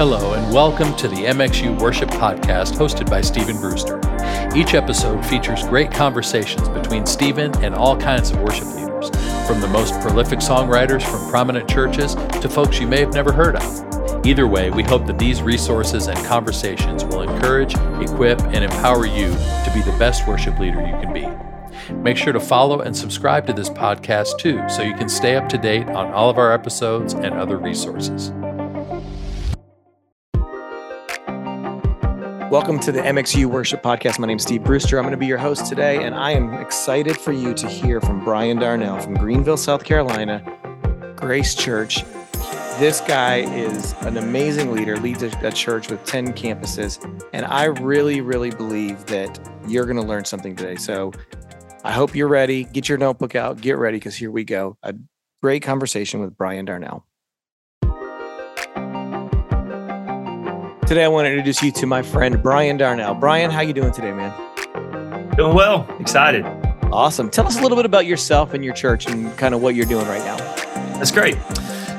Hello, and welcome to the MXU Worship Podcast hosted by Stephen Brewster. Each episode features great conversations between Stephen and all kinds of worship leaders, from the most prolific songwriters from prominent churches to folks you may have never heard of. Either way, we hope that these resources and conversations will encourage, equip, and empower you to be the best worship leader you can be. Make sure to follow and subscribe to this podcast too, so you can stay up to date on all of our episodes and other resources. Welcome to the MXU Worship Podcast. My name is Steve Brewster. I'm going to be your host today, and I am excited for you to hear from Brian Darnell from Greenville, South Carolina, Grace Church. This guy is an amazing leader, leads a, church with 10 campuses, and I really, really believe that you're going to learn something today. So I hope you're ready. Get your notebook out, get ready, because here we go. A great conversation with Brian Darnell. Today, I want to introduce you to my friend Brian Darnell. Brian, how you doing today, man? Doing well. Excited. Awesome. Tell us a little bit about yourself and your church and kind of what you're doing right now. That's great.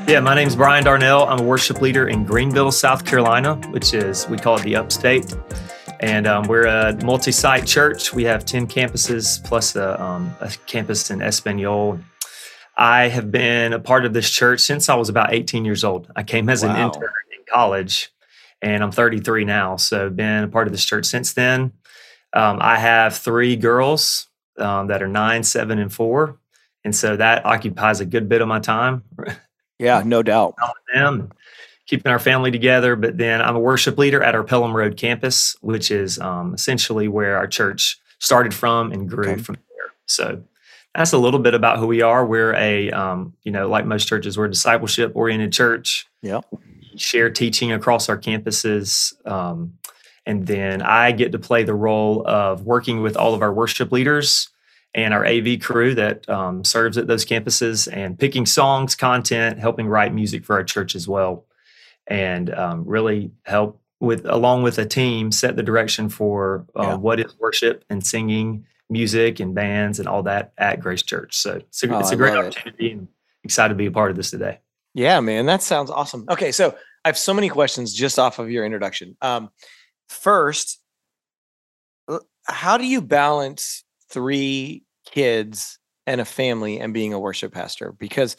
Yeah, my name is Brian Darnell. I'm a worship leader in Greenville, South Carolina, which is, we call it the upstate. And um, we're a multi site church. We have 10 campuses plus a, um, a campus in Espanol. I have been a part of this church since I was about 18 years old. I came as wow. an intern in college and I'm 33 now. So been a part of this church since then. Um, I have three girls um, that are nine, seven, and four, and so that occupies a good bit of my time. Yeah, no doubt. Them, keeping our family together. But then I'm a worship leader at our Pelham Road campus, which is um, essentially where our church started from and grew okay. from there. So that's a little bit about who we are. We're a, um, you know, like most churches, we're a discipleship oriented church. Yeah share teaching across our campuses. Um, and then I get to play the role of working with all of our worship leaders and our AV crew that um, serves at those campuses and picking songs, content, helping write music for our church as well. And um, really help with, along with a team, set the direction for uh, yeah. what is worship and singing, music and bands and all that at Grace Church. So it's a, oh, it's a great opportunity it. and excited to be a part of this today. Yeah, man, that sounds awesome. Okay, so I have so many questions just off of your introduction. Um, first, how do you balance three kids and a family and being a worship pastor? Because,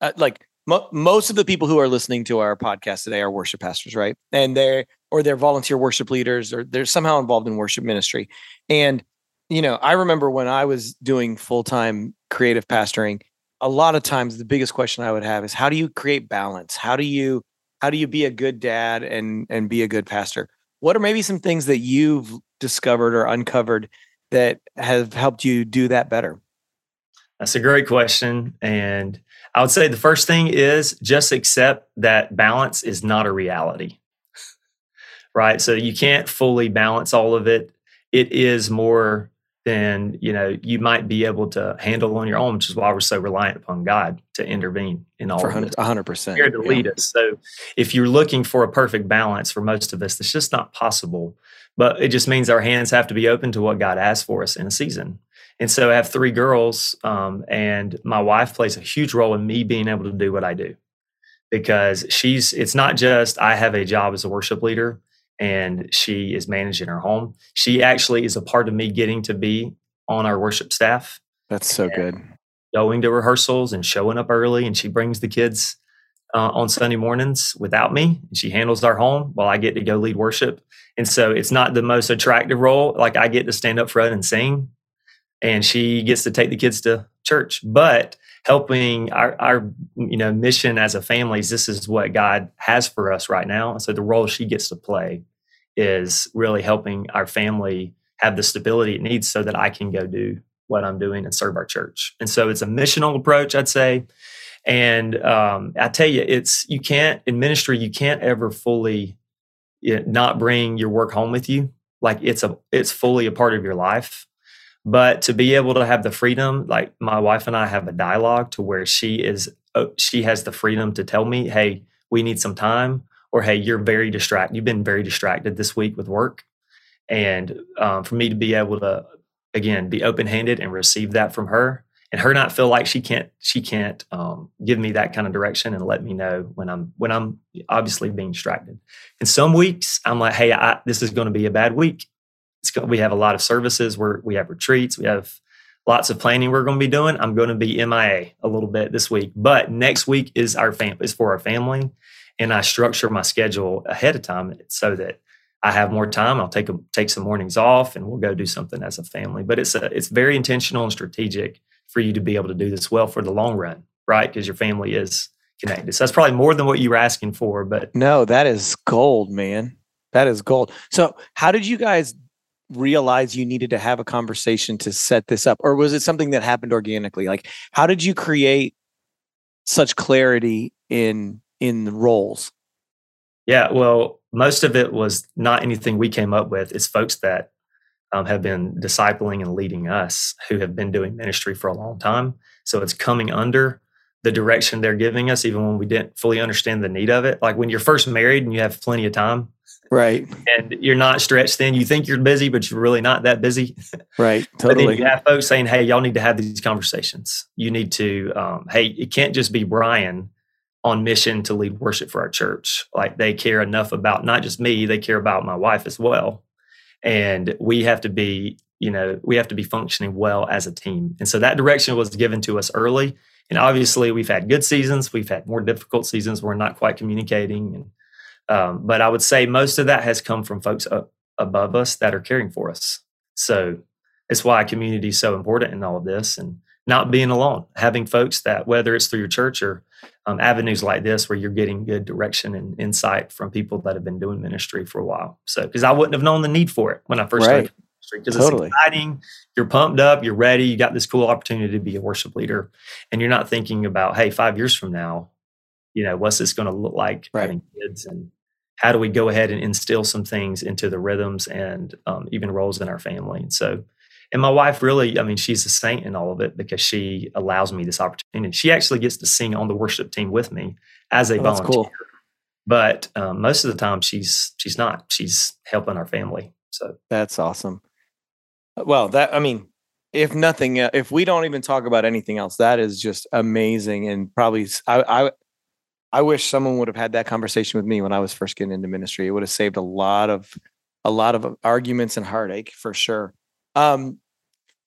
uh, like, mo- most of the people who are listening to our podcast today are worship pastors, right? And they're or they're volunteer worship leaders or they're somehow involved in worship ministry. And you know, I remember when I was doing full time creative pastoring a lot of times the biggest question I would have is how do you create balance? How do you how do you be a good dad and and be a good pastor? What are maybe some things that you've discovered or uncovered that have helped you do that better? That's a great question and I would say the first thing is just accept that balance is not a reality. right? So you can't fully balance all of it. It is more then you know you might be able to handle on your own, which is why we're so reliant upon God to intervene in all for of hundred percent here to yeah. lead us. So if you're looking for a perfect balance for most of us, it's just not possible. But it just means our hands have to be open to what God asks for us in a season. And so I have three girls, um, and my wife plays a huge role in me being able to do what I do because she's. It's not just I have a job as a worship leader and she is managing her home. She actually is a part of me getting to be on our worship staff. That's so good. Going to rehearsals and showing up early, and she brings the kids uh, on Sunday mornings without me. She handles our home while I get to go lead worship. And so it's not the most attractive role. Like I get to stand up front and sing, and she gets to take the kids to church. But helping our, our you know mission as a family is this is what God has for us right now. And So the role she gets to play is really helping our family have the stability it needs so that I can go do what I'm doing and serve our church. And so it's a missional approach, I'd say. And um, I tell you, it's you can't in ministry you can't ever fully you know, not bring your work home with you. Like it's a it's fully a part of your life. But to be able to have the freedom, like my wife and I have a dialogue to where she is, uh, she has the freedom to tell me, hey, we need some time, or hey, you're very distracted. You've been very distracted this week with work. And um, for me to be able to, again, be open handed and receive that from her and her not feel like she can't she can't um, give me that kind of direction and let me know when I'm when I'm obviously being distracted. And some weeks I'm like, hey, I, this is going to be a bad week. Going, we have a lot of services where we have retreats, we have lots of planning we're going to be doing. I'm going to be MIA a little bit this week, but next week is our fam is for our family, and I structure my schedule ahead of time so that I have more time. I'll take a, take some mornings off, and we'll go do something as a family. But it's a, it's very intentional and strategic for you to be able to do this well for the long run, right? Because your family is connected. So that's probably more than what you were asking for. But no, that is gold, man. That is gold. So how did you guys realize you needed to have a conversation to set this up, or was it something that happened organically? Like, how did you create such clarity in in roles? Yeah, well, most of it was not anything we came up with. It's folks that um, have been discipling and leading us who have been doing ministry for a long time. So it's coming under the direction they're giving us, even when we didn't fully understand the need of it. Like when you're first married and you have plenty of time. Right. And you're not stretched thin. You think you're busy, but you're really not that busy. Right. Totally. but then you have folks saying, hey, y'all need to have these conversations. You need to, um, hey, it can't just be Brian on mission to lead worship for our church. Like they care enough about not just me, they care about my wife as well. And we have to be you know we have to be functioning well as a team. And so that direction was given to us early. And obviously we've had good seasons. We've had more difficult seasons. We're not quite communicating. And um, but i would say most of that has come from folks up above us that are caring for us. So it's why community is so important in all of this and not being alone. Having folks that whether it's through your church or um, avenues like this where you're getting good direction and insight from people that have been doing ministry for a while. So, because I wouldn't have known the need for it when I first right. started ministry, because totally. it's exciting. You're pumped up, you're ready, you got this cool opportunity to be a worship leader, and you're not thinking about, hey, five years from now, you know, what's this going to look like right. having kids, and how do we go ahead and instill some things into the rhythms and um, even roles in our family? And so, and my wife really, I mean, she's a saint in all of it because she allows me this opportunity. She actually gets to sing on the worship team with me as a oh, volunteer. Cool. But um, most of the time, she's she's not. She's helping our family. So that's awesome. Uh, well, that I mean, if nothing, if we don't even talk about anything else, that is just amazing. And probably, I, I, I wish someone would have had that conversation with me when I was first getting into ministry. It would have saved a lot of, a lot of arguments and heartache for sure. Um,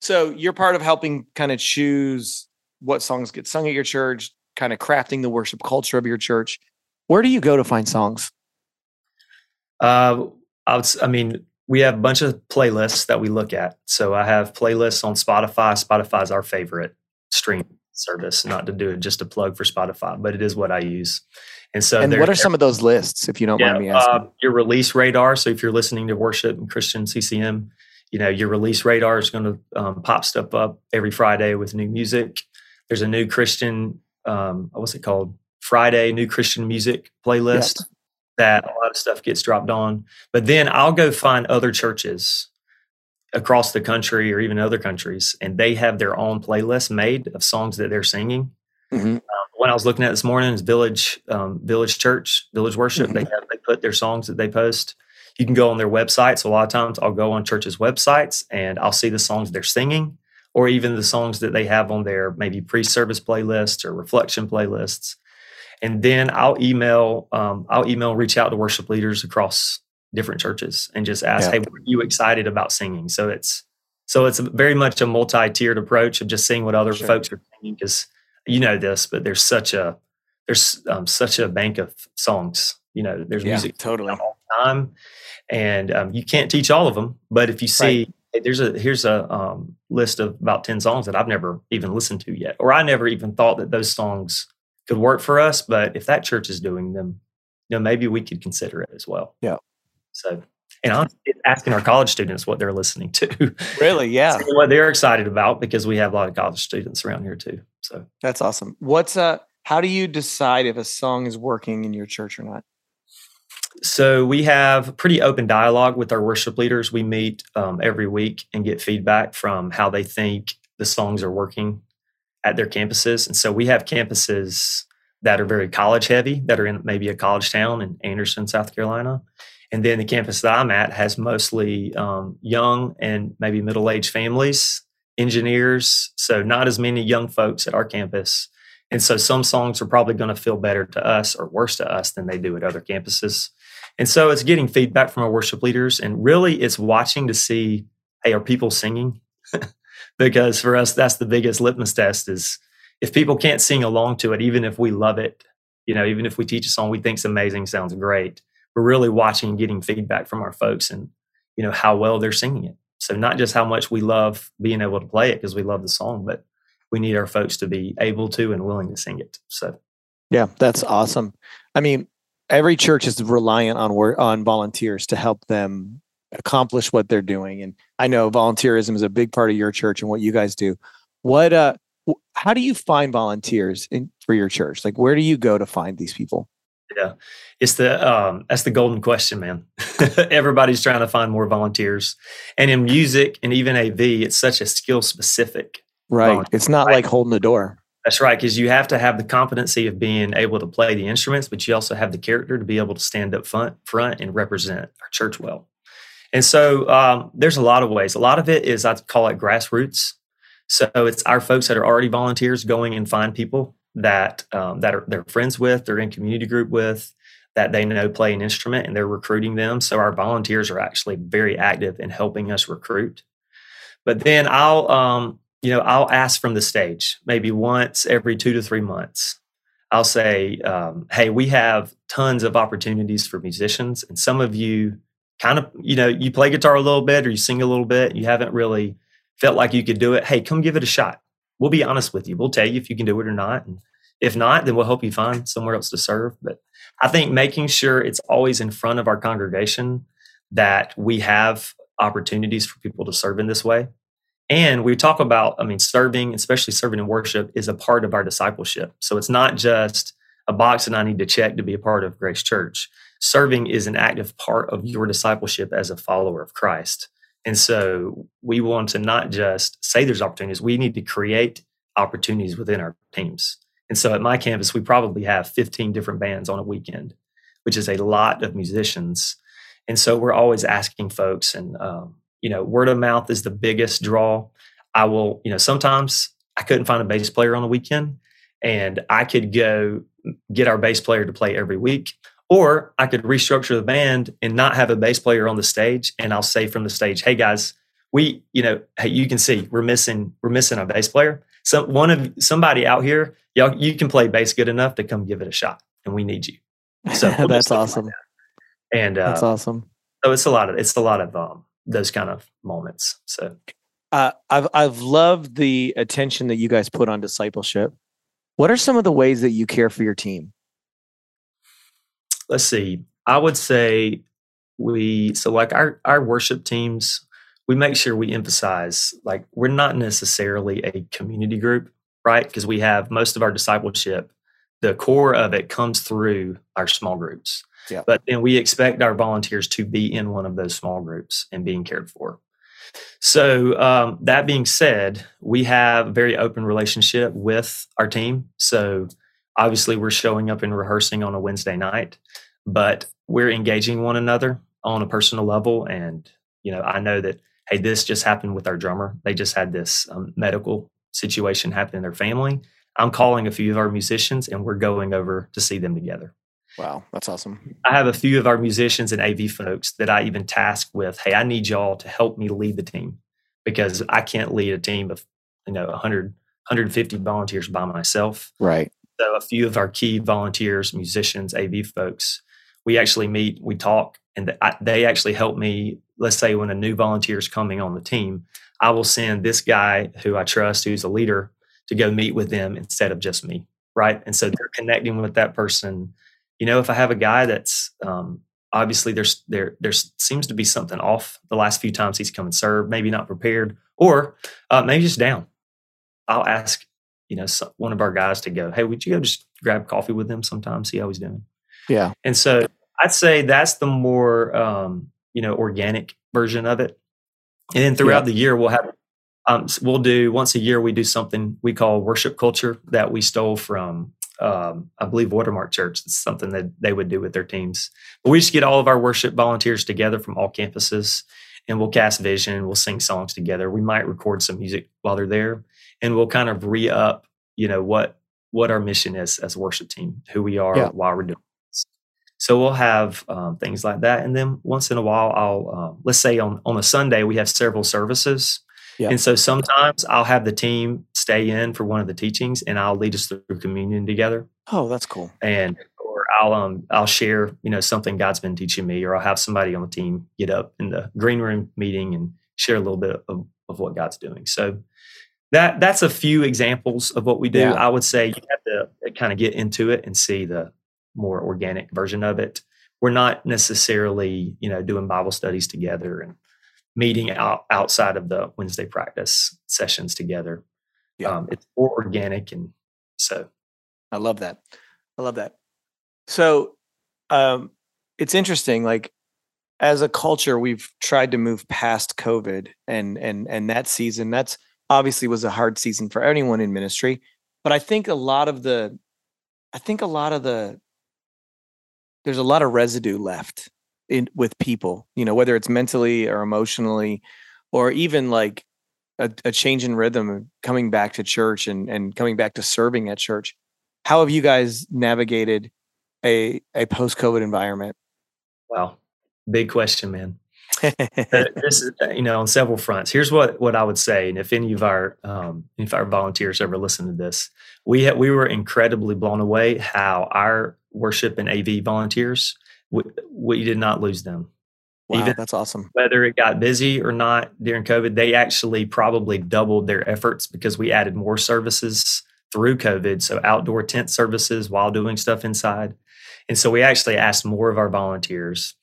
so you're part of helping kind of choose what songs get sung at your church, kind of crafting the worship culture of your church. Where do you go to find songs? Uh, I, would, I mean, we have a bunch of playlists that we look at. So I have playlists on Spotify. Spotify is our favorite stream service. Not to do it just a plug for Spotify, but it is what I use. And so, and what are some of those lists, if you don't yeah, mind me asking? Uh, your release radar. So if you're listening to worship and Christian CCM, you know your release radar is going to um, pop stuff up every friday with new music. There's a new christian um, what's it called? Friday new christian music playlist that a lot of stuff gets dropped on. But then i'll go find other churches across the country or even other countries and they have their own playlist made of songs that they're singing. Mm-hmm. um, when i was looking at this morning is village um, village church village worship. Mm-hmm. they have they put their songs that they post you can go on their websites. A lot of times I'll go on churches' websites and I'll see the songs they're singing or even the songs that they have on their maybe pre-service playlists or reflection playlists. And then I'll email, um, I'll email, reach out to worship leaders across different churches and just ask, yeah. "Hey, what are you excited about singing?" So it's so it's very much a multi-tiered approach of just seeing what other sure. folks are singing because you know this, but there's such a there's um, such a bank of songs. You know, there's yeah, music totally all the time, and um, you can't teach all of them. But if you see, right. hey, there's a here's a um, list of about ten songs that I've never even listened to yet, or I never even thought that those songs could work for us. But if that church is doing them, you know, maybe we could consider it as well. Yeah. So, and I'm asking our college students what they're listening to. Really? Yeah. what they're excited about because we have a lot of college students around here too. So that's awesome. What's uh? How do you decide if a song is working in your church or not? So we have pretty open dialogue with our worship leaders. We meet um, every week and get feedback from how they think the songs are working at their campuses. And so we have campuses that are very college heavy, that are in maybe a college town in Anderson, South Carolina. And then the campus that I'm at has mostly um, young and maybe middle aged families engineers, so not as many young folks at our campus. And so some songs are probably going to feel better to us or worse to us than they do at other campuses. And so it's getting feedback from our worship leaders. And really, it's watching to see hey, are people singing? because for us, that's the biggest litmus test is if people can't sing along to it, even if we love it, you know, even if we teach a song we think's amazing, sounds great, we're really watching and getting feedback from our folks and, you know, how well they're singing it. So not just how much we love being able to play it because we love the song, but we need our folks to be able to and willing to sing it. So, yeah, that's awesome. I mean, every church is reliant on work on volunteers to help them accomplish what they're doing. And I know volunteerism is a big part of your church and what you guys do. What uh how do you find volunteers in, for your church? Like where do you go to find these people? Yeah. It's the um that's the golden question, man. Everybody's trying to find more volunteers. And in music and even AV, it's such a skill specific. Right. It's not like holding the door. That's right, because you have to have the competency of being able to play the instruments, but you also have the character to be able to stand up front, front and represent our church well. And so um, there's a lot of ways. A lot of it is I call it grassroots. So it's our folks that are already volunteers going and find people that um, that are they're friends with, they're in community group with, that they know play an instrument, and they're recruiting them. So our volunteers are actually very active in helping us recruit. But then I'll um, you know I'll ask from the stage maybe once every two to three months. I'll say, um, "Hey, we have tons of opportunities for musicians, and some of you." kind of, you know, you play guitar a little bit or you sing a little bit, you haven't really felt like you could do it. Hey, come give it a shot. We'll be honest with you. We'll tell you if you can do it or not. And if not, then we'll help you find somewhere else to serve. But I think making sure it's always in front of our congregation that we have opportunities for people to serve in this way. And we talk about, I mean, serving, especially serving in worship, is a part of our discipleship. So it's not just a box that I need to check to be a part of Grace Church serving is an active part of your discipleship as a follower of Christ. And so we want to not just say there's opportunities, we need to create opportunities within our teams. And so at my campus, we probably have 15 different bands on a weekend, which is a lot of musicians. And so we're always asking folks, and, um, you know, word of mouth is the biggest draw. I will, you know, sometimes I couldn't find a bass player on the weekend, and I could go get our bass player to play every week or I could restructure the band and not have a bass player on the stage. And I'll say from the stage, hey guys, we, you know, hey, you can see we're missing, we're missing a bass player. So one of somebody out here, y'all, you can play bass good enough to come give it a shot. And we need you. So we'll that's awesome. Like that. And uh, that's awesome. So it's a lot of it's a lot of um, those kind of moments. So uh, I've I've loved the attention that you guys put on discipleship. What are some of the ways that you care for your team? let's see. I would say we so like our our worship teams, we make sure we emphasize like we're not necessarily a community group, right? Because we have most of our discipleship, the core of it comes through our small groups. Yeah. But then we expect our volunteers to be in one of those small groups and being cared for. So um, that being said, we have a very open relationship with our team. So obviously we're showing up and rehearsing on a Wednesday night, but we're engaging one another on a personal level. And, you know, I know that, hey, this just happened with our drummer. They just had this um, medical situation happen in their family. I'm calling a few of our musicians and we're going over to see them together. Wow, that's awesome. I have a few of our musicians and AV folks that I even task with, hey, I need y'all to help me lead the team because I can't lead a team of, you know, 100, 150 volunteers by myself. Right. So a few of our key volunteers, musicians, AV folks, we actually meet, we talk, and they actually help me. Let's say when a new volunteer is coming on the team, I will send this guy who I trust, who's a leader, to go meet with them instead of just me, right? And so they're connecting with that person. You know, if I have a guy that's um, obviously there's there there seems to be something off the last few times he's come and served, maybe not prepared, or uh, maybe just down. I'll ask you know, one of our guys to go, hey, would you go just grab coffee with him sometime, see how he's doing? Yeah. And so I'd say that's the more, um, you know, organic version of it. And then throughout yeah. the year, we'll have, um, we'll do once a year, we do something we call worship culture that we stole from, um, I believe Watermark Church. It's something that they would do with their teams. But we just get all of our worship volunteers together from all campuses and we'll cast vision, we'll sing songs together. We might record some music while they're there, and we'll kind of re up, you know, what what our mission is as a worship team, who we are, Yeah. why we're doing this. So we'll have um, things like that, and then once in a while, I'll uh, let's say on on a Sunday we have several services, Yeah. and so sometimes I'll have the team stay in for one of the teachings, and I'll lead us through communion together Oh, that's cool. and or I'll um I'll share you know something God's been teaching me, or I'll have somebody on the team get up in the green room meeting and share a little bit of, of what God's doing. So that that's a few examples of what we do. Yeah. I would say you have to kind of get into it and see the more organic version of it. We're not necessarily you know doing Bible studies together and meeting out outside of the Wednesday practice sessions together. Yeah. Um, it's more organic and so I love that. I love that. So, um, it's interesting. Like, as a culture, we've tried to move past COVID, and and and that season. That's obviously was a hard season for anyone in ministry. But I think a lot of the, I think a lot of the, there's a lot of residue left in with people. You know, whether it's mentally or emotionally, or even like a, a change in rhythm coming back to church and and coming back to serving at church how have you guys navigated a a post COVID environment? Wow, big question, man. Uh, this is uh, you know on several fronts. Here's what what I would say, and if any of our um, if our volunteers ever listen to this, we ha- we were incredibly blown away how our worship and AV volunteers we, we did not lose them. Wow, even- that's awesome. Whether it got busy or not during COVID, they actually probably doubled their efforts because we added more services through COVID. So outdoor tent services while doing stuff inside. And so we actually asked more of our volunteers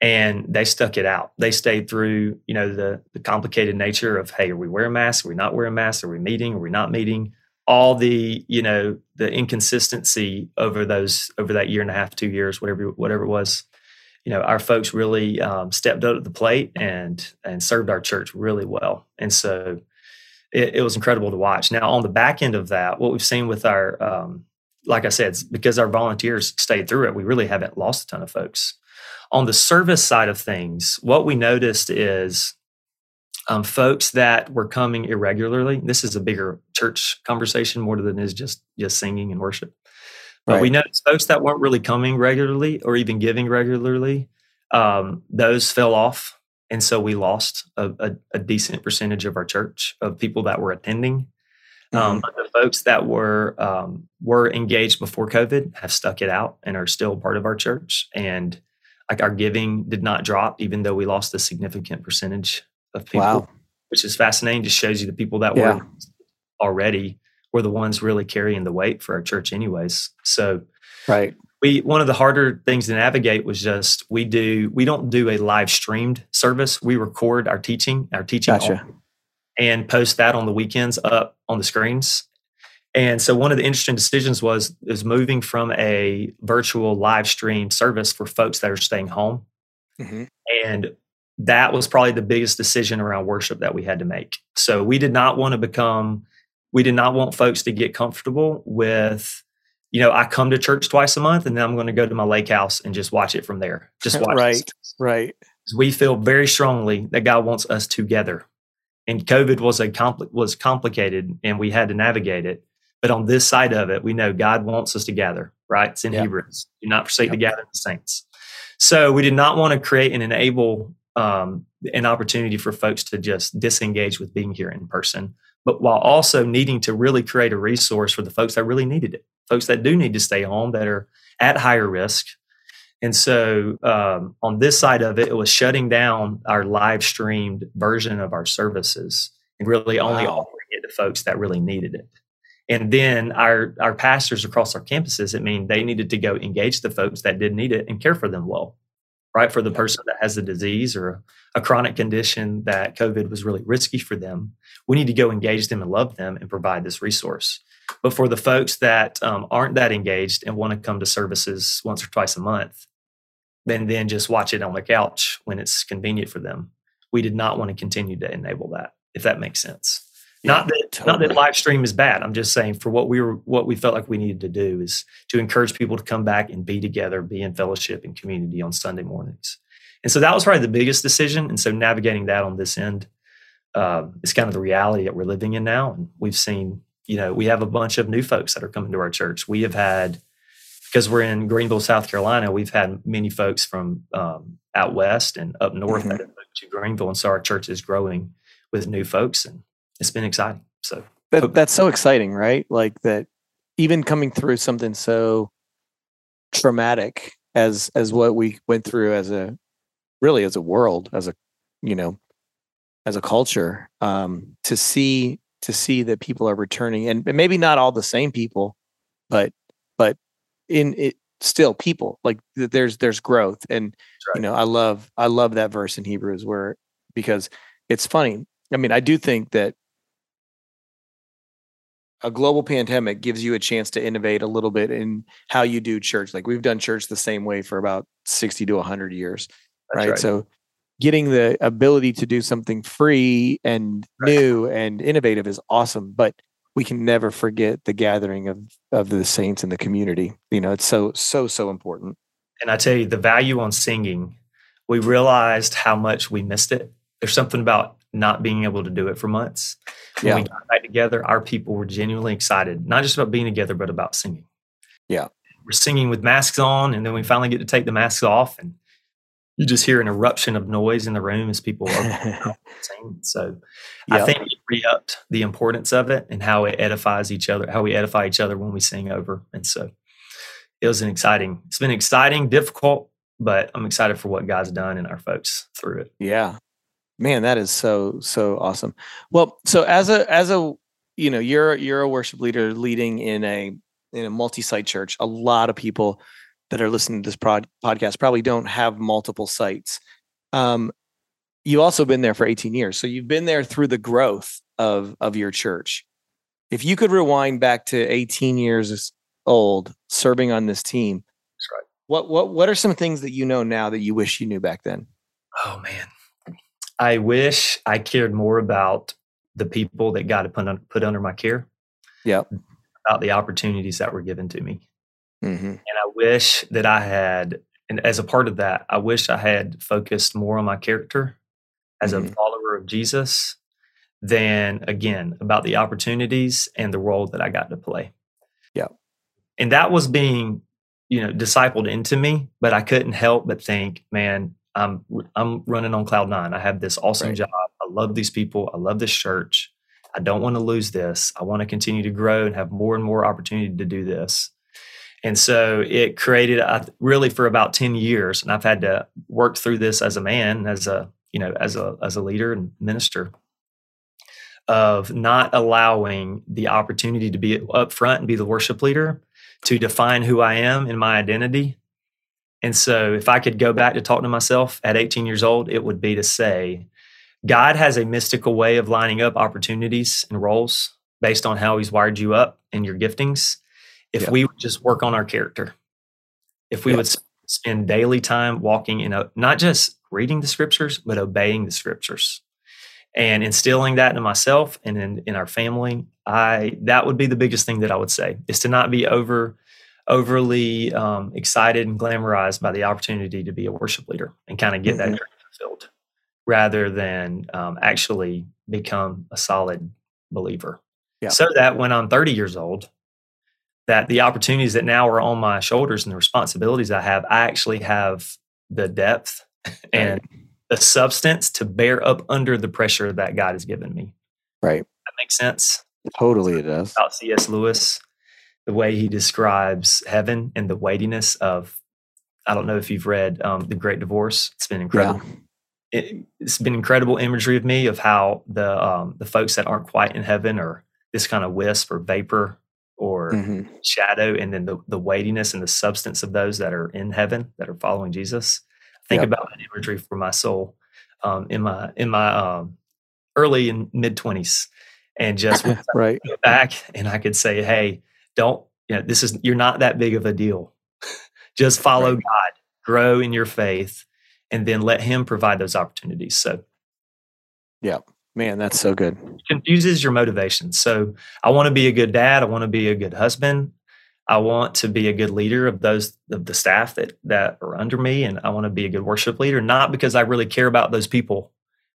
and they stuck it out. They stayed through, you know, the the complicated nature of, hey, are we wearing masks? Are we not wearing masks? Are we meeting? Are we not meeting? All the, you know, the inconsistency over those over that year and a half, two years, whatever whatever it was. You know, our folks really um, stepped up to the plate and and served our church really well. And so it, it was incredible to watch. Now, on the back end of that, what we've seen with our, um, like I said, because our volunteers stayed through it, we really haven't lost a ton of folks. On the service side of things, what we noticed is um, folks that were coming irregularly. This is a bigger church conversation more than is just just singing and worship. But we noticed folks that weren't really coming regularly or even giving regularly. Um, those fell off, and so we lost a, a, a decent percentage of our church of people that were attending. Um, but the folks that were um, were engaged before COVID have stuck it out and are still part of our church. And like our giving did not drop, even though we lost a significant percentage of people, Wow. which is fascinating. Just shows you the people that Yeah. were already were the ones really carrying the weight for our church, anyways. So Right. we one of the harder things to navigate was just we do we don't do a live streamed service. We record our teaching, our teaching Gotcha. and post that on the weekends up on the screens. And so one of the interesting decisions was is moving from a virtual live stream service for folks that are staying home. Mhm. And that was probably the biggest decision around worship that we had to make. So we did not want to become, we did not want folks to get comfortable with, you know, I come to church twice a month and then I'm going to go to my lake house and just watch it from there. Just watch Right. it. Right. We feel very strongly that God wants us together. And COVID was a compli- was complicated and we had to navigate it. But on this side of it, we know God wants us to gather, right? It's in Yeah. Hebrews. Do not forsake the gathering of the saints. So we did not want to create and enable um, an opportunity for folks to just disengage with being here in person, but while also needing to really create a resource for the folks that really needed it, folks that do need to stay home that are at higher risk. And so um, on this side of it, it was shutting down our live streamed version of our services and really only Wow. offering it to folks that really needed it. And then our our pastors across our campuses, it mean they needed to go engage the folks that did need it and care for them well, right? For the person that has a disease or a chronic condition that COVID was really risky for them, we need to go engage them and love them and provide this resource. But for the folks that um, aren't that engaged and want to come to services once or twice a month, then then just watch it on the couch when it's convenient for them. We did not want to continue to enable that, if that makes sense. Yeah, not that not that live stream is bad. I'm just saying for what we were what we felt like we needed to do is to encourage people to come back and be together, be in fellowship and community on Sunday mornings. And so that was probably the biggest decision. And so navigating that on this end um, is kind of the reality that we're living in now. And we've seen, you know, we have a bunch of new folks that are coming to our church. We have had, because we're in Greenville, South Carolina, we've had many folks from um, out west and up north mm-hmm. that have moved to Greenville. And so our church is growing with new folks and it's been exciting. So that, that's so exciting, right? Like that even coming through something so traumatic as as what we went through as a really as a world, as a you know, as a culture, um, to see to see that people are returning and maybe not all the same people, but but in it still people like there's there's growth and right. you know i love i love that verse in hebrews where because it's funny i mean i do think that a global pandemic gives you a chance to innovate a little bit in how you do church. Like we've done church the same way for about 60 to 100 years. Right? right? So getting the ability to do something free and right. new and innovative is awesome, but we can never forget the gathering of of the saints in the community. You know, it's so so so important. And I tell you the value on singing, we realized how much we missed it. There's something about not being able to do it for months. When yeah. we got back together, our people were genuinely excited, not just about being together, but about singing. Yeah. We're singing with masks on, and then we finally get to take the masks off, and you just hear an eruption of noise in the room as people are singing. So I think it re upped the importance of it and how it edifies each other, how we edify each other when we sing over. And so it was an exciting, it's been exciting, difficult, but I'm excited for what God's done and our folks through it. Yeah. Man, that is so so awesome. Well, so as a as a you know, you're you're a worship leader leading in a in a multi-site church. A lot of people that are listening to this prod, podcast probably don't have multiple sites. Um, you've also been there for 18 years, so you've been there through the growth of of your church. If you could rewind back to 18 years old, serving on this team, That's right. What what what are some things that you know now that you wish you knew back then? Oh man, I wish I cared more about the people that God had put, un- put under my care. Yeah. About the opportunities that were given to me. Mm-hmm. And I wish that I had, and as a part of that, I wish I had focused more on my character as mm-hmm. a follower of Jesus than, again, about the opportunities and the role that I got to play. Yeah. And that was being, you know, discipled into me, but I couldn't help but think, man, I'm I'm running on cloud nine. I have this awesome right. job. I love these people. I love this church. I don't want to lose this. I want to continue to grow and have more and more opportunity to do this. And so it created uh, really for about 10 years and I've had to work through this as a man as a you know as a as a leader and minister of not allowing the opportunity to be up front and be the worship leader to define who I am and my identity and so, if I could go back to talking to myself at 18 years old, it would be to say, God has a mystical way of lining up opportunities and roles based on how He's wired you up and your giftings. If yeah. we would just work on our character, if we yeah. would spend daily time walking in a, not just reading the scriptures, but obeying the scriptures and instilling that in myself and in, in our family, I that would be the biggest thing that I would say is to not be over overly um, excited and glamorized by the opportunity to be a worship leader and kind of get mm-hmm. that fulfilled rather than um, actually become a solid believer. Yeah. So that when I'm 30 years old, that the opportunities that now are on my shoulders and the responsibilities I have, I actually have the depth and right. the substance to bear up under the pressure that God has given me. Right. That makes sense. Totally, it does. About C.S. Lewis, the way he describes heaven and the weightiness of I don't know if you've read um, The Great Divorce. It's been incredible. Yeah. It, has been incredible imagery of me of how the um, the folks that aren't quite in heaven are this kind of wisp or vapor or mm-hmm. shadow, and then the, the weightiness and the substance of those that are in heaven that are following Jesus. Think about that imagery for my soul um, in my in my um, early and mid twenties, and just right back, and I could say, "Hey, don't you know this is you're not that big of a deal just follow right. god grow in your faith and then let him provide those opportunities so yeah man that's so good it confuses your motivation so i want to be a good dad i want to be a good husband I want to be a good leader of those of the staff that that are under me, and I want to be a good worship leader. Not because I really care about those people,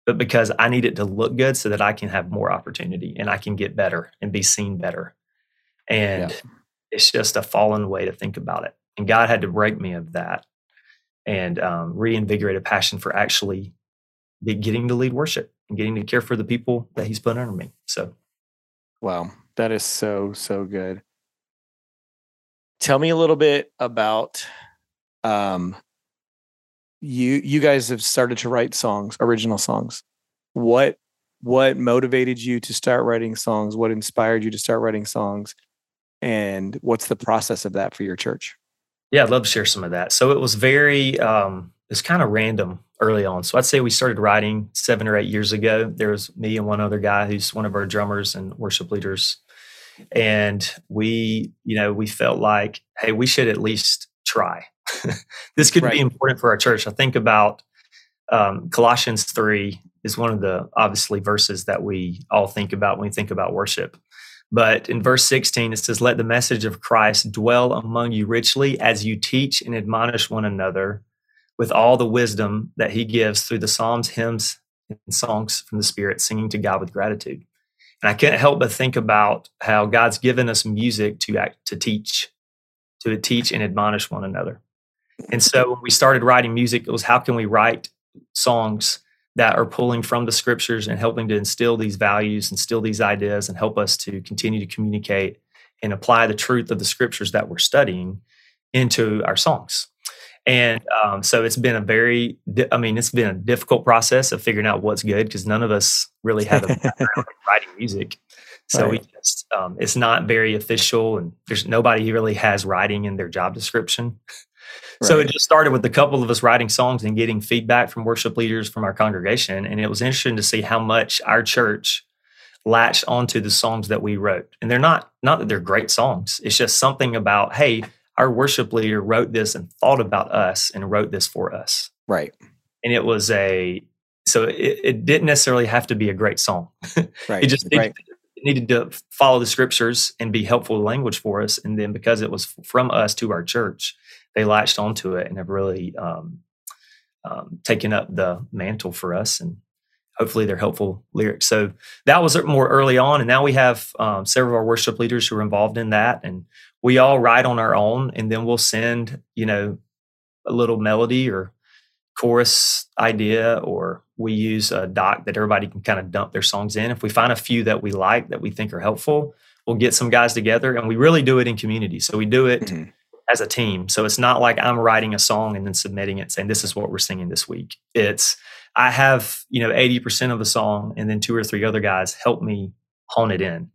but because I need it to look good so that I can have more opportunity and I can get better and be seen better. And yeah. it's just a fallen way to think about it. And God had to break me of that and um, reinvigorate a passion for actually getting to lead worship and getting to care for the people that He's put under me. So, wow, that is so so good. Tell me a little bit about um, you. You guys have started to write songs, original songs. What what motivated you to start writing songs? What inspired you to start writing songs? And what's the process of that for your church? Yeah, I'd love to share some of that. So it was very, um, it's kind of random early on. So I'd say we started writing seven or eight years ago. There was me and one other guy who's one of our drummers and worship leaders. And we, you know, we felt like, hey, we should at least try. this could right. be important for our church. I think about um, Colossians 3 is one of the obviously verses that we all think about when we think about worship. But in verse 16, it says, Let the message of Christ dwell among you richly as you teach and admonish one another with all the wisdom that he gives through the psalms, hymns, and songs from the Spirit, singing to God with gratitude. And I can't help but think about how God's given us music to act, to teach, to teach and admonish one another. And so when we started writing music, it was how can we write songs that are pulling from the scriptures and helping to instill these values, instill these ideas, and help us to continue to communicate and apply the truth of the scriptures that we're studying into our songs. And um, so it's been a very, I mean, it's been a difficult process of figuring out what's good because none of us really have a background in writing music. So right. we just, um, it's not very official and there's nobody who really has writing in their job description. So it just started with a couple of us writing songs and getting feedback from worship leaders from our congregation. And it was interesting to see how much our church latched onto the songs that we wrote. And they're not, not that they're great songs. It's just something about, hey, our worship leader wrote this and thought about us and wrote this for us. Right. And it was a, so it, it didn't necessarily have to be a great song. Right. it just needed, right. it needed to follow the scriptures and be helpful language for us. And then because it was from us to our church, they latched onto it and have really um, um, taken up the mantle for us and hopefully they're helpful lyrics. So that was more early on and now we have um, several of our worship leaders who are involved in that and we all write on our own and then we'll send you know a little melody or chorus idea or we use a doc that everybody can kind of dump their songs in. If we find a few that we like that we think are helpful we'll get some guys together and we really do it in community. So we do it mm-hmm as a team. So it's not like I'm writing a song and then submitting it saying this is what we're singing this week. It's I have, you know, 80% of the song and then two or three other guys help me hone it in.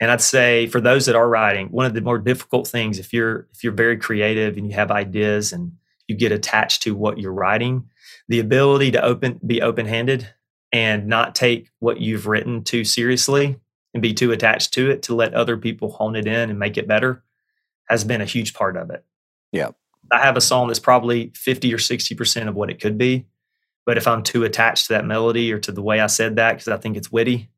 And I'd say for those that are writing, one of the more difficult things if you're if you're very creative and you have ideas and you get attached to what you're writing, the ability to open be open-handed and not take what you've written too seriously and be too attached to it to let other people hone it in and make it better has been a huge part of it. Yeah. I have a song that's probably 50 or 60% of what it could be. But if I'm too attached to that melody or to the way I said that, because I think it's witty,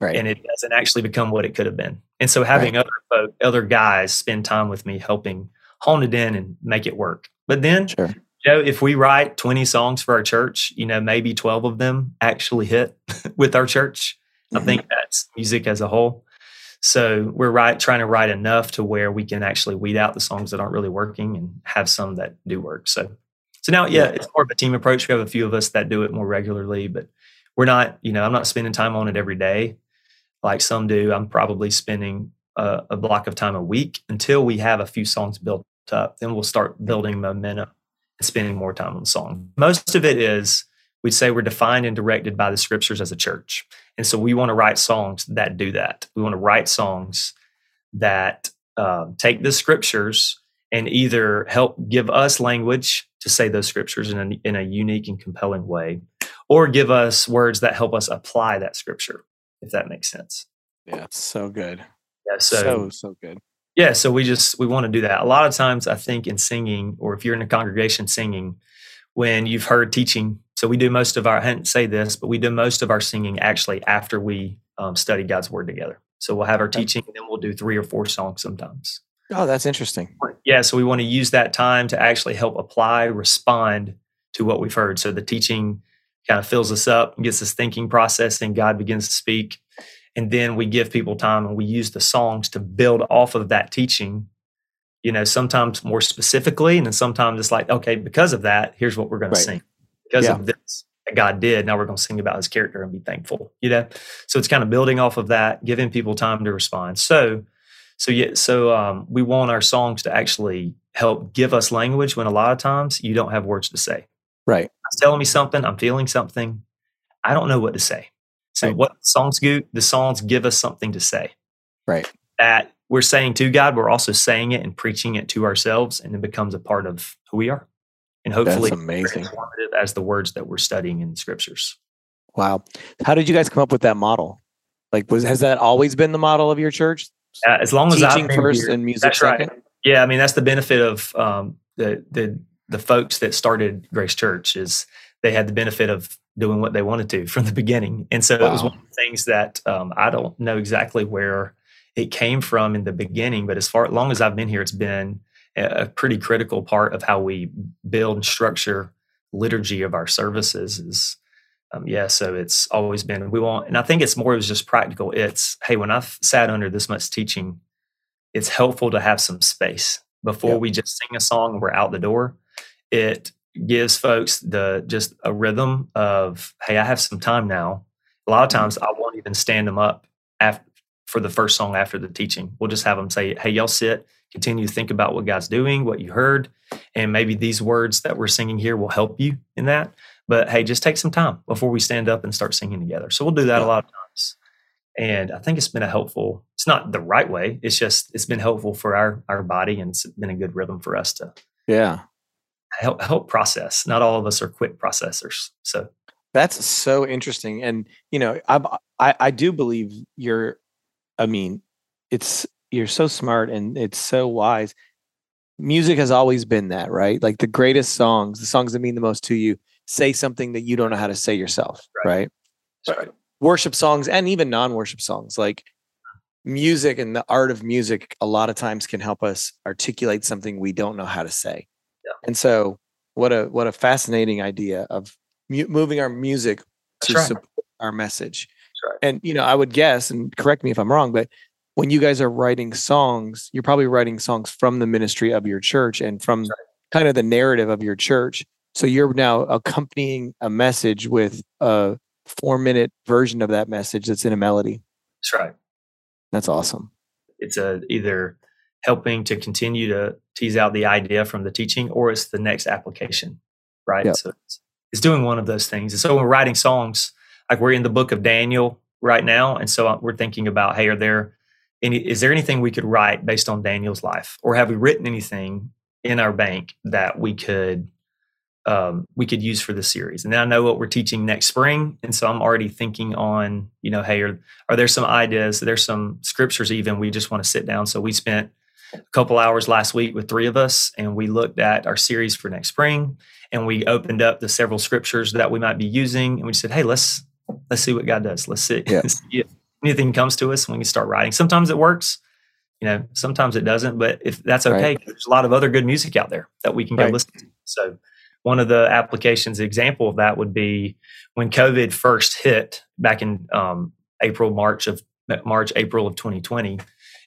right. and it doesn't actually become what it could have been. And so having right. other folk, other guys spend time with me helping hone it in and make it work. But then, sure. Joe, if we write 20 songs for our church, you know, maybe 12 of them actually hit with our church. Mm-hmm. I think that's music as a whole. So we're right trying to write enough to where we can actually weed out the songs that aren't really working and have some that do work. So so now yeah, it's more of a team approach. We have a few of us that do it more regularly, but we're not, you know, I'm not spending time on it every day like some do. I'm probably spending a, a block of time a week until we have a few songs built up. Then we'll start building momentum and spending more time on the song. Most of it is we'd say we're defined and directed by the scriptures as a church. And so we want to write songs that do that. We want to write songs that um, take the scriptures and either help give us language to say those scriptures in a, in a unique and compelling way, or give us words that help us apply that scripture, if that makes sense. Yeah, so good. Yeah, so, so, so good. Yeah, so we just we want to do that. A lot of times I think in singing, or if you're in a congregation singing, when you've heard teaching so we do most of our, I didn't say this, but we do most of our singing actually after we um, study God's word together. So we'll have our teaching and then we'll do three or four songs sometimes. Oh, that's interesting. Yeah, so we want to use that time to actually help apply, respond to what we've heard. So the teaching kind of fills us up, gets us thinking, processing. God begins to speak, and then we give people time, and we use the songs to build off of that teaching. You know, sometimes more specifically, and then sometimes it's like, okay, because of that, here's what we're going Right. to sing. Because Yeah. of this that God did, now we're going to sing about His character and be thankful. You know, so it's kind of building off of that, giving people time to respond. So, so yeah, so um, we want our songs to actually help give us language when a lot of times you don't have words to say. Right. It's telling me something, I'm feeling something, I don't know what to say. So Right. what songs do? The songs give us something to say. Right. That we're saying to God, we're also saying it and preaching it to ourselves, and it becomes a part of who we are. And hopefully, That's amazing. informative as the words that we're studying in the scriptures. Wow. How did you guys come up with that model? Like, was has that always been the model of your church? Uh, as long as I've Teaching been first here- and music That's second. right. Yeah, I mean that's the benefit of um, the the the folks that started Grace Church is they had the benefit of doing what they wanted to from the beginning, and so it was one of the things that um, I don't know exactly where it came from in the beginning, but as far as long as I've been here, it's been a, pretty critical part of how we build and structure liturgy of our services. Is um, yeah, so it's always been we want, and I think it's more it was just practical. It's hey, when I've sat under this much teaching it's helpful to have some space before Yep. we just sing a song and we're out the door. It gives folks the just a rhythm of, hey, I have some time now. A lot of Mm-hmm. times I won't even stand them up after for the first song after the teaching. We'll just have them say, hey, y'all sit, continue to think about what God's doing, what you heard, and maybe these words that we're singing here will help you in that. But hey, just take some time before we stand up and start singing together. So we'll do that Yeah. a lot of times and I think it's been a helpful. It's not the right way. It's just it's been helpful for our our body, and it's been a good rhythm for us to Yeah. help help process. Not all of us are quick processors, so That's so interesting. And you know, I I, I do believe you're I mean, it's you're so smart and it's so wise. Music has always been that, right? Like the greatest songs, the songs that mean the most to you, say something that you don't know how to say yourself, right? Right. Worship songs and even non-worship songs, like music and the art of music a lot of times can help us articulate something we don't know how to say. Yeah. And so what a what a fascinating idea of mu- moving our music That's to right. support our message. Right. And you know, I would guess, and correct me if I'm wrong, but when you guys are writing songs, you're probably writing songs from the ministry of your church and from That's kind of the narrative of your church. So you're now accompanying a message with a four minute version of that message that's in a melody. that's right. That's awesome. It's a either helping to continue to tease out the idea from the teaching, or it's the next application, right? Yep. So it's, it's doing one of those things. And so when we're writing songs, like we're in the book of Daniel right now, and so uh, we're thinking about, hey, are there any? Is there anything we could write based on Daniel's life, or have we written anything in our bank that we could um, we could use for the series? And then I know what we're teaching next spring, and so I'm already thinking on, you know, hey, are are there some ideas? There's some scriptures even we just want to sit down. So we spent a couple hours last week with three of us, and we looked at our series for next spring, and we opened up the several scriptures that we might be using, and we said, hey, let's let's see what God does. Let's see, Yeah. see if anything comes to us when we start writing. Sometimes it works, you know, sometimes it doesn't. But if that's Right. okay, there's a lot of other good music out there that we can go Right. listen to. So one of the applications example of that would be when COVID first hit back in um, April, March of March, April of 2020.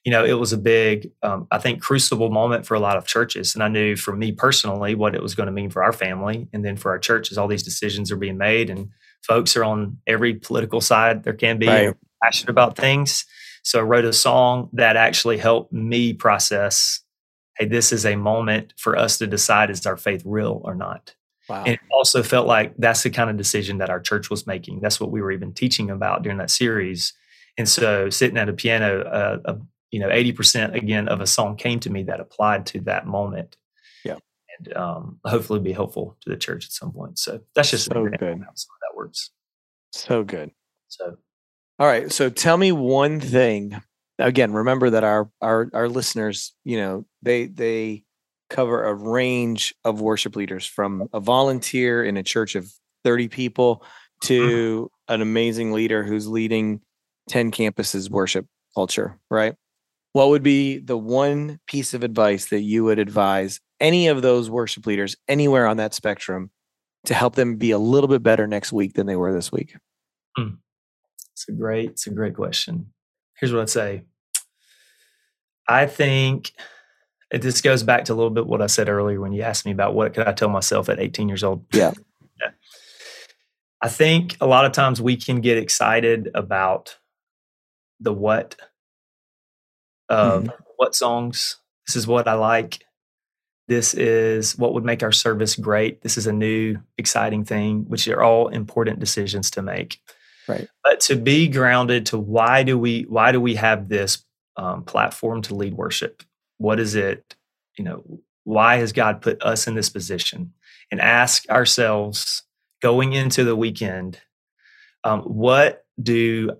You know, it was a big, um, I think, crucible moment for a lot of churches. And I knew for me personally what it was going to mean for our family, and then for our churches, all these decisions are being made, and folks are on every political side there can be Right. Passionate about things. So I wrote a song that actually helped me process hey, this is a moment for us to decide is our faith real or not. Wow. And it also felt like that's the kind of decision that our church was making. That's what we were even teaching about during that series. And so sitting at a piano, uh, uh, you know, 80% again of a song came to me that applied to that moment. Yeah. And um, hopefully be helpful to the church at some point. So that's just So good. how that works. so good. So All right. So tell me one thing. Again, remember that our our our listeners, you know, they they cover a range of worship leaders from a volunteer in a church of 30 people to an amazing leader who's leading 10 campuses worship culture, right? what would be the one piece of advice that you would advise any of those worship leaders anywhere on that spectrum to help them be a little bit better next week than they were this week? Hmm. It's a great, it's a great question. Here's what I'd say. I think this goes back to a little bit what I said earlier when you asked me about what could I tell myself at 18 years old. Yeah. yeah. I think a lot of times we can get excited about the what of mm-hmm. what songs. This is what I like. This is what would make our service great. This is a new, exciting thing, which are all important decisions to make. Right. But to be grounded to why do we why do we have this um, platform to lead worship? What is it? You know, why has God put us in this position? And ask ourselves going into the weekend, um, what do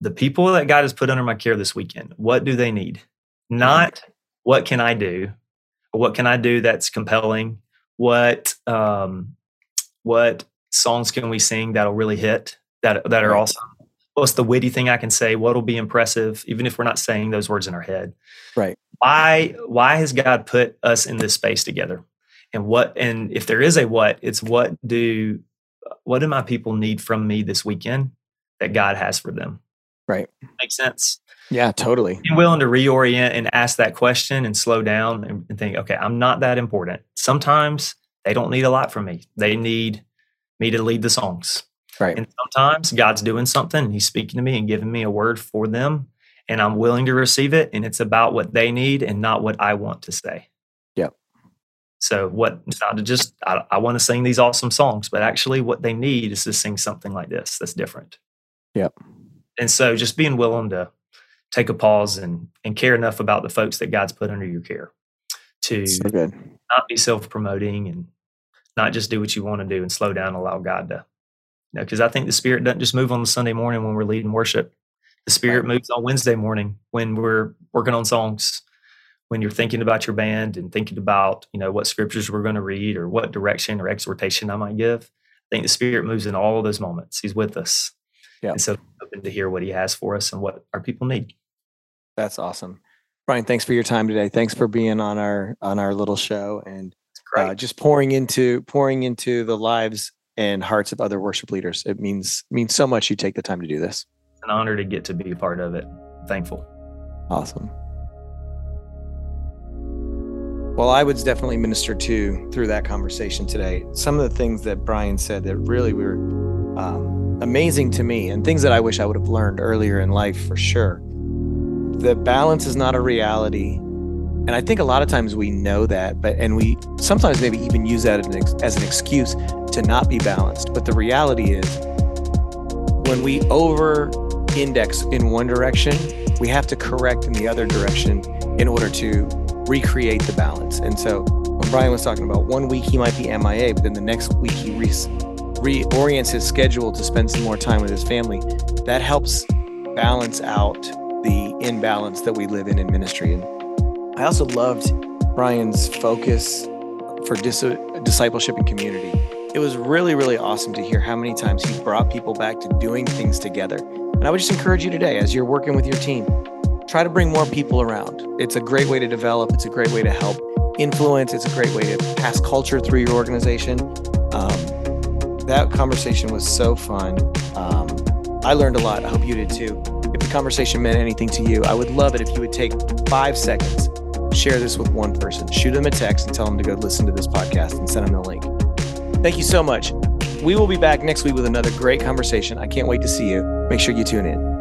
the people that God has put under my care this weekend, what do they need? Mm-hmm. Not what can I do, or what can I do that's compelling? What um, what songs can we sing that'll really hit that that are awesome? What's the witty thing I can say? What'll be impressive, even if we're not saying those words in our head? Right. Why why has God put us in this space together? And what and if there is a what, it's what do what do my people need from me this weekend that God has for them? Right. Makes sense. Yeah, totally. Being willing to reorient and ask that question and slow down and, and think, okay, I'm not that important. Sometimes they don't need a lot from me. They need me to lead the songs. Right. And sometimes God's doing something and He's speaking to me and giving me a word for them. And I'm willing to receive it. And it's about what they need and not what I want to say. Yep. So what it's not to just I, I want to sing these awesome songs, but actually what they need is to sing something like this that's different. Yep and so just being willing to take a pause and and care enough about the folks that God's put under your care to so not be self promoting and not just do what you want to do and slow down and allow God to you know because I think the spirit doesn't just move on the Sunday morning when we're leading worship the spirit right. moves on Wednesday morning when we're working on songs when you're thinking about your band and thinking about you know what scriptures we're going to read or what direction or exhortation I might give I think the spirit moves in all of those moments he's with us yeah. And so open to hear what he has for us and what our people need. That's awesome. Brian, thanks for your time today. Thanks for being on our on our little show and uh, just pouring into pouring into the lives and hearts of other worship leaders. It means means so much you take the time to do this. It's an honor to get to be a part of it. thankful. Awesome. Well, I was definitely ministered to through that conversation today. Some of the things that Brian said that really were um, amazing to me and things that I wish I would have learned earlier in life for sure. The balance is not a reality. And I think a lot of times we know that, but and we sometimes maybe even use that as an, ex, as an excuse to not be balanced. But the reality is when we over index in one direction, we have to correct in the other direction in order to recreate the balance. And so when Brian was talking about one week he might be MIA, but then the next week he re- reorients his schedule to spend some more time with his family, that helps balance out the imbalance that we live in in ministry. And I also loved Brian's focus for dis- discipleship and community. It was really, really awesome to hear how many times he brought people back to doing things together. And I would just encourage you today, as you're working with your team, try to bring more people around. It's a great way to develop, it's a great way to help influence, it's a great way to pass culture through your organization. Um, that conversation was so fun. Um, I learned a lot. I hope you did too. If the conversation meant anything to you, I would love it if you would take five seconds, share this with one person, shoot them a text and tell them to go listen to this podcast and send them the link. Thank you so much. We will be back next week with another great conversation. I can't wait to see you. Make sure you tune in.